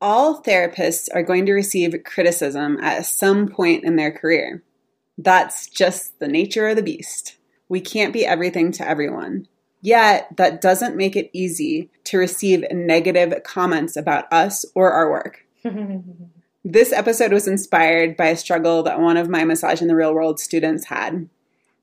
All therapists are going to receive criticism at some point in their career. That's just the nature of the beast. We can't be everything to everyone. Yet, that doesn't make it easy to receive negative comments about us or our work. this episode was inspired by a struggle that one of my Massage in the Real World students had.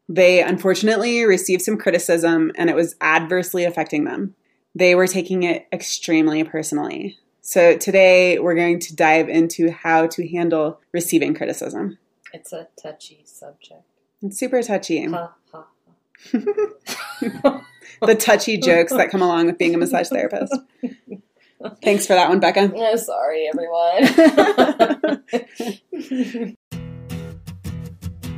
They unfortunately received some criticism and it was adversely affecting them. They were taking it extremely personally. So today we're going to dive into how to handle receiving criticism. It's a touchy subject. It's super touchy. Ha ha. the touchy jokes that come along with being a massage therapist. Thanks for that one, Becca. Oh, sorry, everyone.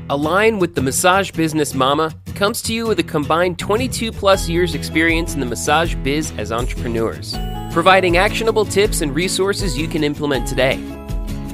Align with the Massage Business Mama comes to you with a combined 22 plus years experience in the massage biz as entrepreneurs providing actionable tips and resources you can implement today.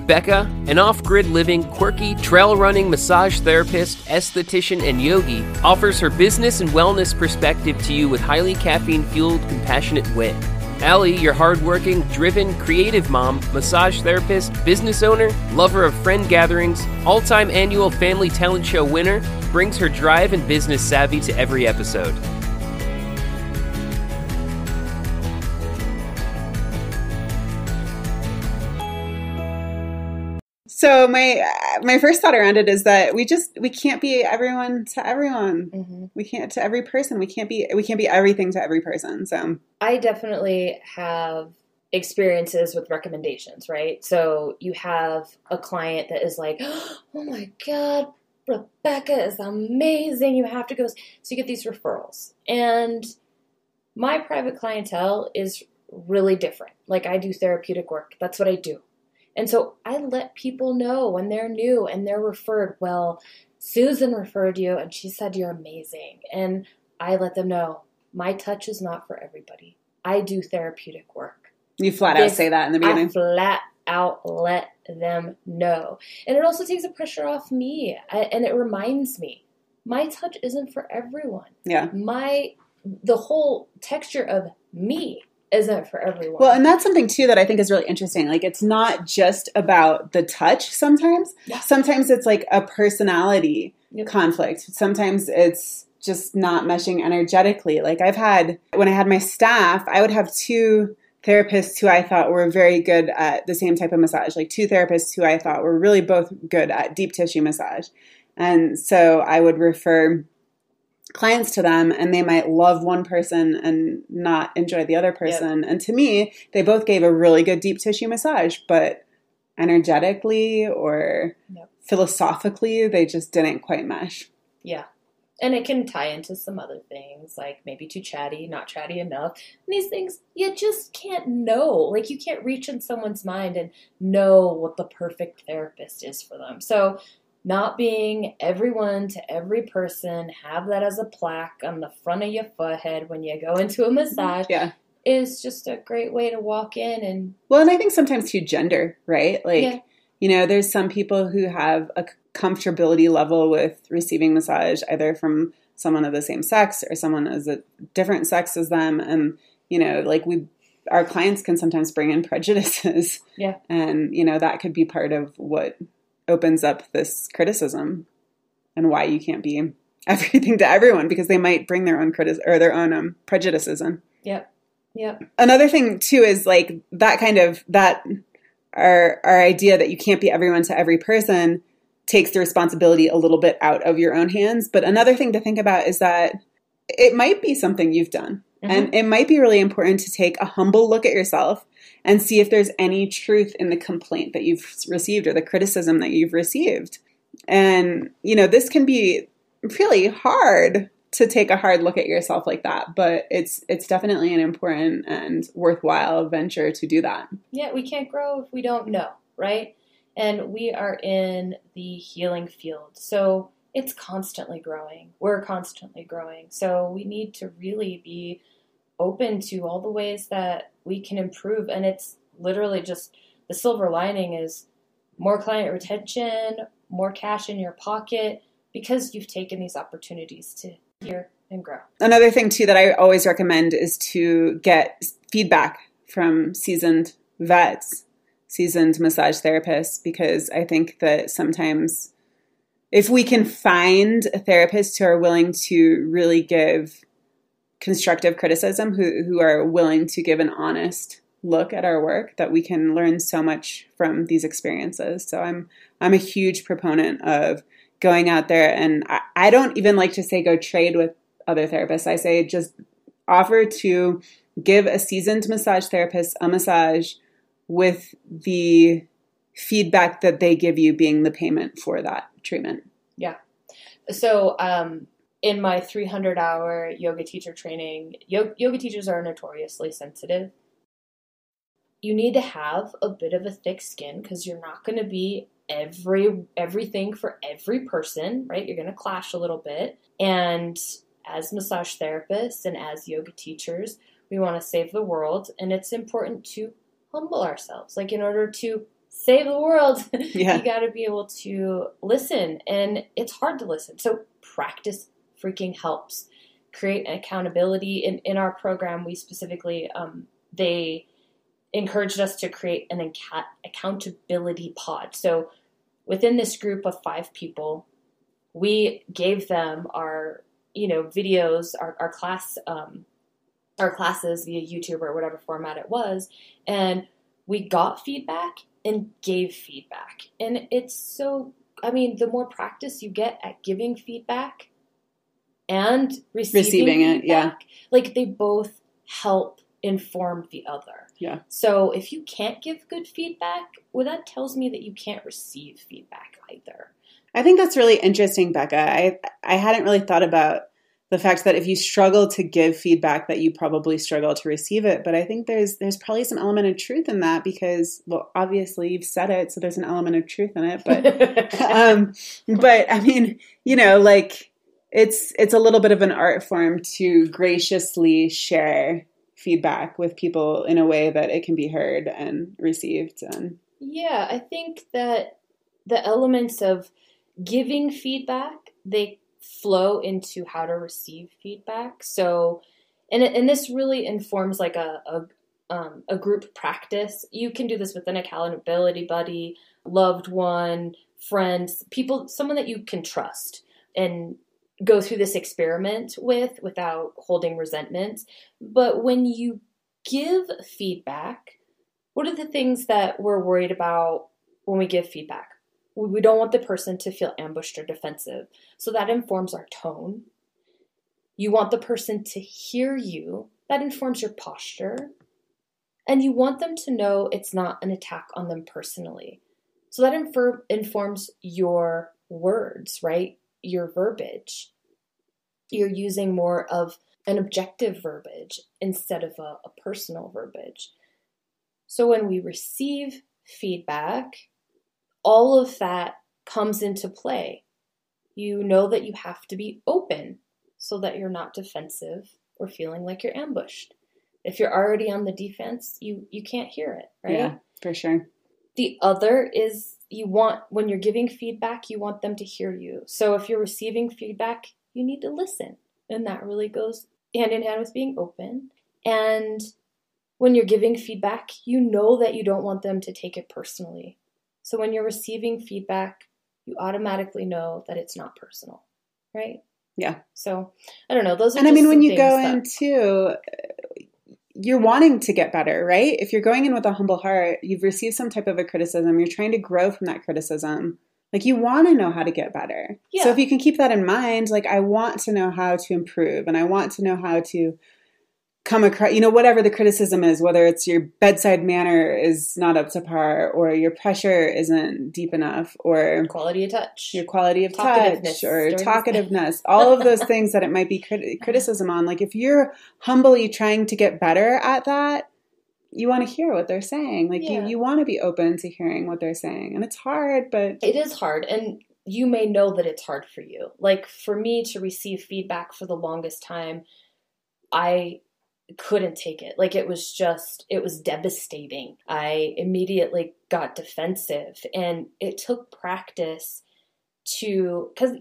Becca, an off grid living, quirky, trail running massage therapist, esthetician, and yogi, offers her business and wellness perspective to you with highly caffeine fueled, compassionate wit. Allie, your hardworking, driven, creative mom, massage therapist, business owner, lover of friend gatherings, all time annual family talent show winner, brings her drive and business savvy to every episode. So my my first thought around it is that we just we can't be everyone to everyone. Mm-hmm. We can't to every person. We can't be we can't be everything to every person. So I definitely have experiences with recommendations, right? So you have a client that is like, "Oh my god, Rebecca is amazing. You have to go." So you get these referrals. And my private clientele is really different. Like I do therapeutic work. That's what I do. And so I let people know when they're new and they're referred, well, Susan referred you and she said you're amazing. And I let them know my touch is not for everybody. I do therapeutic work. You flat out say that in the beginning. I flat out let them know. And it also takes the pressure off me and it reminds me my touch isn't for everyone. Yeah. My the whole texture of me isn't for everyone. Well, and that's something too that I think is really interesting. Like it's not just about the touch sometimes. Yeah. Sometimes it's like a personality yep. conflict. Sometimes it's just not meshing energetically. Like I've had when I had my staff, I would have two therapists who I thought were very good at the same type of massage, like two therapists who I thought were really both good at deep tissue massage. And so I would refer clients to them and they might love one person and not enjoy the other person. Yep. And to me, they both gave a really good deep tissue massage, but energetically or yep. philosophically, they just didn't quite mesh. Yeah. And it can tie into some other things, like maybe too chatty, not chatty enough. And these things you just can't know. Like you can't reach in someone's mind and know what the perfect therapist is for them. So not being everyone to every person, have that as a plaque on the front of your forehead when you go into a mm-hmm. massage. Yeah. Is just a great way to walk in and well, and I think sometimes too gender, right? Like, yeah. you know, there's some people who have a comfortability level with receiving massage either from someone of the same sex or someone as a different sex as them, and you know, like we our clients can sometimes bring in prejudices. Yeah. And, you know, that could be part of what opens up this criticism and why you can't be everything to everyone because they might bring their own critic or their own um, prejudices in. Yep. Yep. Another thing too is like that kind of that our our idea that you can't be everyone to every person takes the responsibility a little bit out of your own hands. But another thing to think about is that it might be something you've done. Mm-hmm. And it might be really important to take a humble look at yourself and see if there's any truth in the complaint that you've received or the criticism that you've received. And, you know, this can be really hard to take a hard look at yourself like that, but it's it's definitely an important and worthwhile venture to do that. Yeah, we can't grow if we don't know, right? And we are in the healing field. So it's constantly growing. We're constantly growing. So we need to really be open to all the ways that we can improve. And it's literally just the silver lining is more client retention, more cash in your pocket because you've taken these opportunities to hear and grow. Another thing, too, that I always recommend is to get feedback from seasoned vets seasoned massage therapists because I think that sometimes if we can find therapists who are willing to really give constructive criticism, who, who are willing to give an honest look at our work, that we can learn so much from these experiences. So I'm I'm a huge proponent of going out there and I, I don't even like to say go trade with other therapists. I say just offer to give a seasoned massage therapist a massage with the feedback that they give you being the payment for that treatment. Yeah. So, um, in my 300 hour yoga teacher training, yoga, yoga teachers are notoriously sensitive. You need to have a bit of a thick skin because you're not going to be every everything for every person, right? You're going to clash a little bit. And as massage therapists and as yoga teachers, we want to save the world and it's important to humble ourselves. Like in order to save the world, yeah. you got to be able to listen and it's hard to listen. So practice freaking helps. Create an accountability in in our program. We specifically um, they encouraged us to create an account- accountability pod. So within this group of five people, we gave them our you know videos, our, our class um, our classes via YouTube or whatever format it was, and we got feedback and gave feedback. And it's so I mean, the more practice you get at giving feedback and receiving, receiving it, yeah. Like they both help inform the other. Yeah. So if you can't give good feedback, well, that tells me that you can't receive feedback either. I think that's really interesting, Becca. I I hadn't really thought about the fact that if you struggle to give feedback that you probably struggle to receive it but i think there's there's probably some element of truth in that because well obviously you've said it so there's an element of truth in it but um but i mean you know like it's it's a little bit of an art form to graciously share feedback with people in a way that it can be heard and received and yeah i think that the elements of giving feedback they flow into how to receive feedback. So, and and this really informs like a a, um, a group practice. You can do this with an accountability buddy, loved one, friends, people, someone that you can trust, and go through this experiment with without holding resentment. But when you give feedback, what are the things that we're worried about when we give feedback? we don't want the person to feel ambushed or defensive. So that informs our tone. You want the person to hear you. That informs your posture. And you want them to know it's not an attack on them personally. So that infer- informs your words, right? Your verbiage. You're using more of an objective verbiage instead of a, a personal verbiage. So when we receive feedback, all of that comes into play. You know that you have to be open so that you're not defensive or feeling like you're ambushed. If you're already on the defense, you you can't hear it, right? Yeah, for sure. The other is you want when you're giving feedback, you want them to hear you. So if you're receiving feedback, you need to listen. And that really goes hand in hand with being open. And when you're giving feedback, you know that you don't want them to take it personally. So when you're receiving feedback, you automatically know that it's not personal, right? Yeah. So I don't know. Those are and I mean when you go that... into you're wanting to get better, right? If you're going in with a humble heart, you've received some type of a criticism, you're trying to grow from that criticism. Like you want to know how to get better. Yeah. So if you can keep that in mind, like I want to know how to improve and I want to know how to come across, you know, whatever the criticism is, whether it's your bedside manner is not up to par, or your pressure isn't deep enough, or quality of touch, your quality of touch, or talkativeness, all of those things that it might be crit- uh-huh. criticism on. Like if you're humbly trying to get better at that, you want to hear what they're saying. Like yeah. you, you want to be open to hearing what they're saying, and it's hard, but it is hard, and you may know that it's hard for you. Like for me to receive feedback for the longest time, I couldn't take it. Like it was just, it was devastating. I immediately got defensive and it took practice to, because,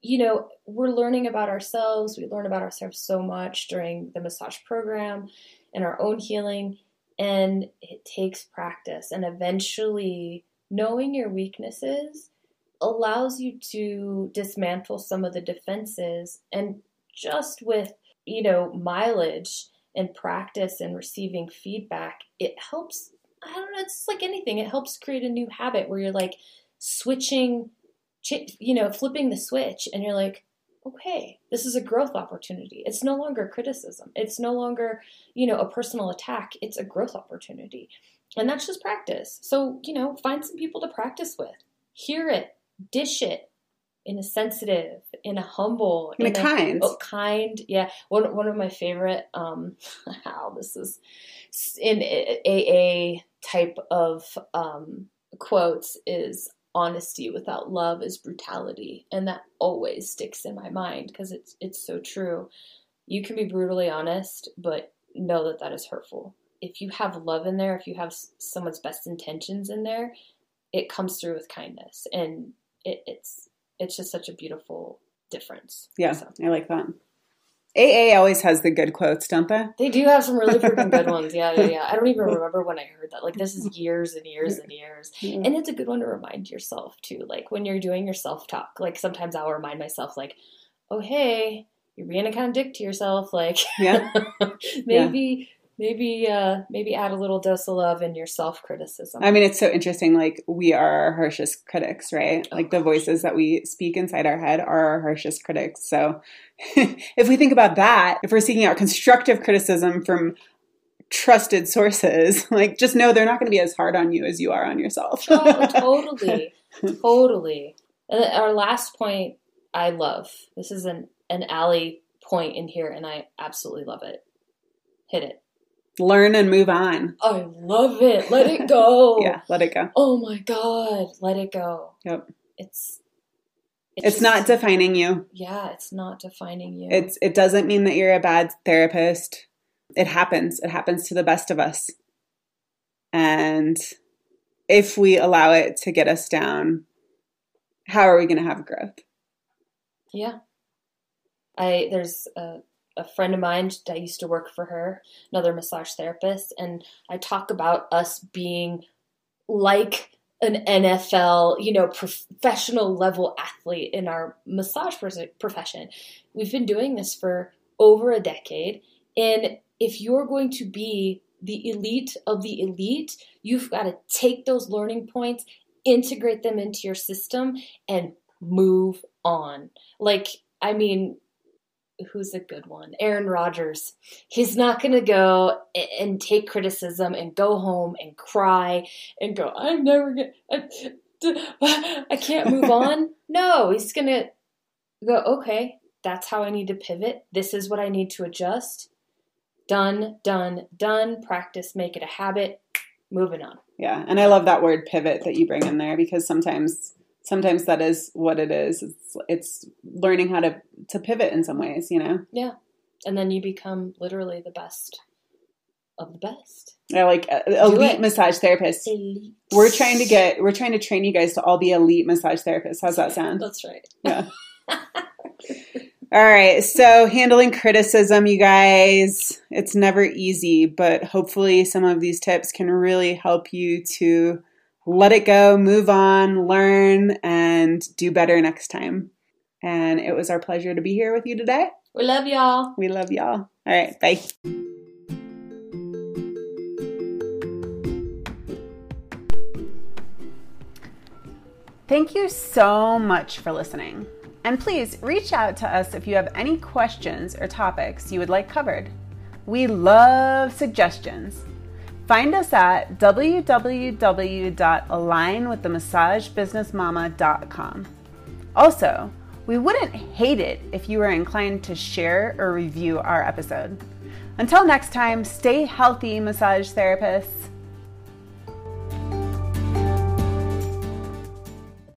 you know, we're learning about ourselves. We learn about ourselves so much during the massage program and our own healing. And it takes practice. And eventually, knowing your weaknesses allows you to dismantle some of the defenses. And just with, you know, mileage and practice and receiving feedback, it helps. I don't know, it's like anything. It helps create a new habit where you're like switching, you know, flipping the switch and you're like, okay, this is a growth opportunity. It's no longer criticism. It's no longer, you know, a personal attack. It's a growth opportunity. And that's just practice. So, you know, find some people to practice with. Hear it, dish it in a sensitive, in a humble, in, in a, kind. Oh, kind. Yeah. One one of my favorite um how this is in AA type of um quotes is honesty without love is brutality and that always sticks in my mind because it's it's so true you can be brutally honest but know that that is hurtful if you have love in there if you have someone's best intentions in there it comes through with kindness and it, it's it's just such a beautiful difference yeah so. i like that AA always has the good quotes, don't they? They do have some really freaking good ones. Yeah, yeah, yeah. I don't even remember when I heard that. Like this is years and years and years. Yeah. And it's a good one to remind yourself too. Like when you're doing your self-talk, like sometimes I'll remind myself like, "Oh, hey, you're being a kind of dick to yourself." Like Yeah. maybe maybe uh maybe add a little dose of love in your self-criticism. I mean it's so interesting like we are our harshest critics right? Oh, like the voices that we speak inside our head are our harshest critics. So if we think about that if we're seeking out constructive criticism from trusted sources like just know they're not going to be as hard on you as you are on yourself. Oh, totally. Totally. And our last point i love this is an an Allie point in here and i absolutely love it. Hit it learn and move on. I love it. Let it go. yeah, let it go. Oh my god, let it go. Yep. It's it's, it's just, not defining you. Yeah, it's not defining you. It's it doesn't mean that you're a bad therapist. It happens. It happens to the best of us. And if we allow it to get us down, how are we going to have growth? Yeah. I there's a a friend of mine that used to work for her, another massage therapist, and I talk about us being like an NFL, you know, professional level athlete in our massage profession. We've been doing this for over a decade, and if you're going to be the elite of the elite, you've got to take those learning points, integrate them into your system, and move on. Like, I mean, who's a good one? Aaron Rodgers. He's not going to go and take criticism and go home and cry and go, I'm never going to, I can't move on. No, he's going to go, okay, that's how I need to pivot. This is what I need to adjust. Done, done, done. Practice, make it a habit. Moving on. Yeah. And I love that word pivot that you bring in there because sometimes sometimes that is what it is. It's it's learning how to to pivot in some ways, you know. Yeah, and then you become literally the best of the best. I like uh, elite massage therapists. Elite. We're trying to get we're trying to train you guys to all be elite massage therapists. How's that sound? That's right. Yeah. all right. So handling criticism, you guys, it's never easy, but hopefully some of these tips can really help you to let it go, move on, learn, and do better next time. And it was our pleasure to be here with you today. We love y'all. We love y'all. All right, bye. Thank you so much for listening. And please reach out to us if you have any questions or topics you would like covered. We love suggestions. Find us at www.alignwiththemassagebusinessmama.com. Also, we wouldn't hate it if you were inclined to share or review our episode. Until next time, stay healthy, massage therapists.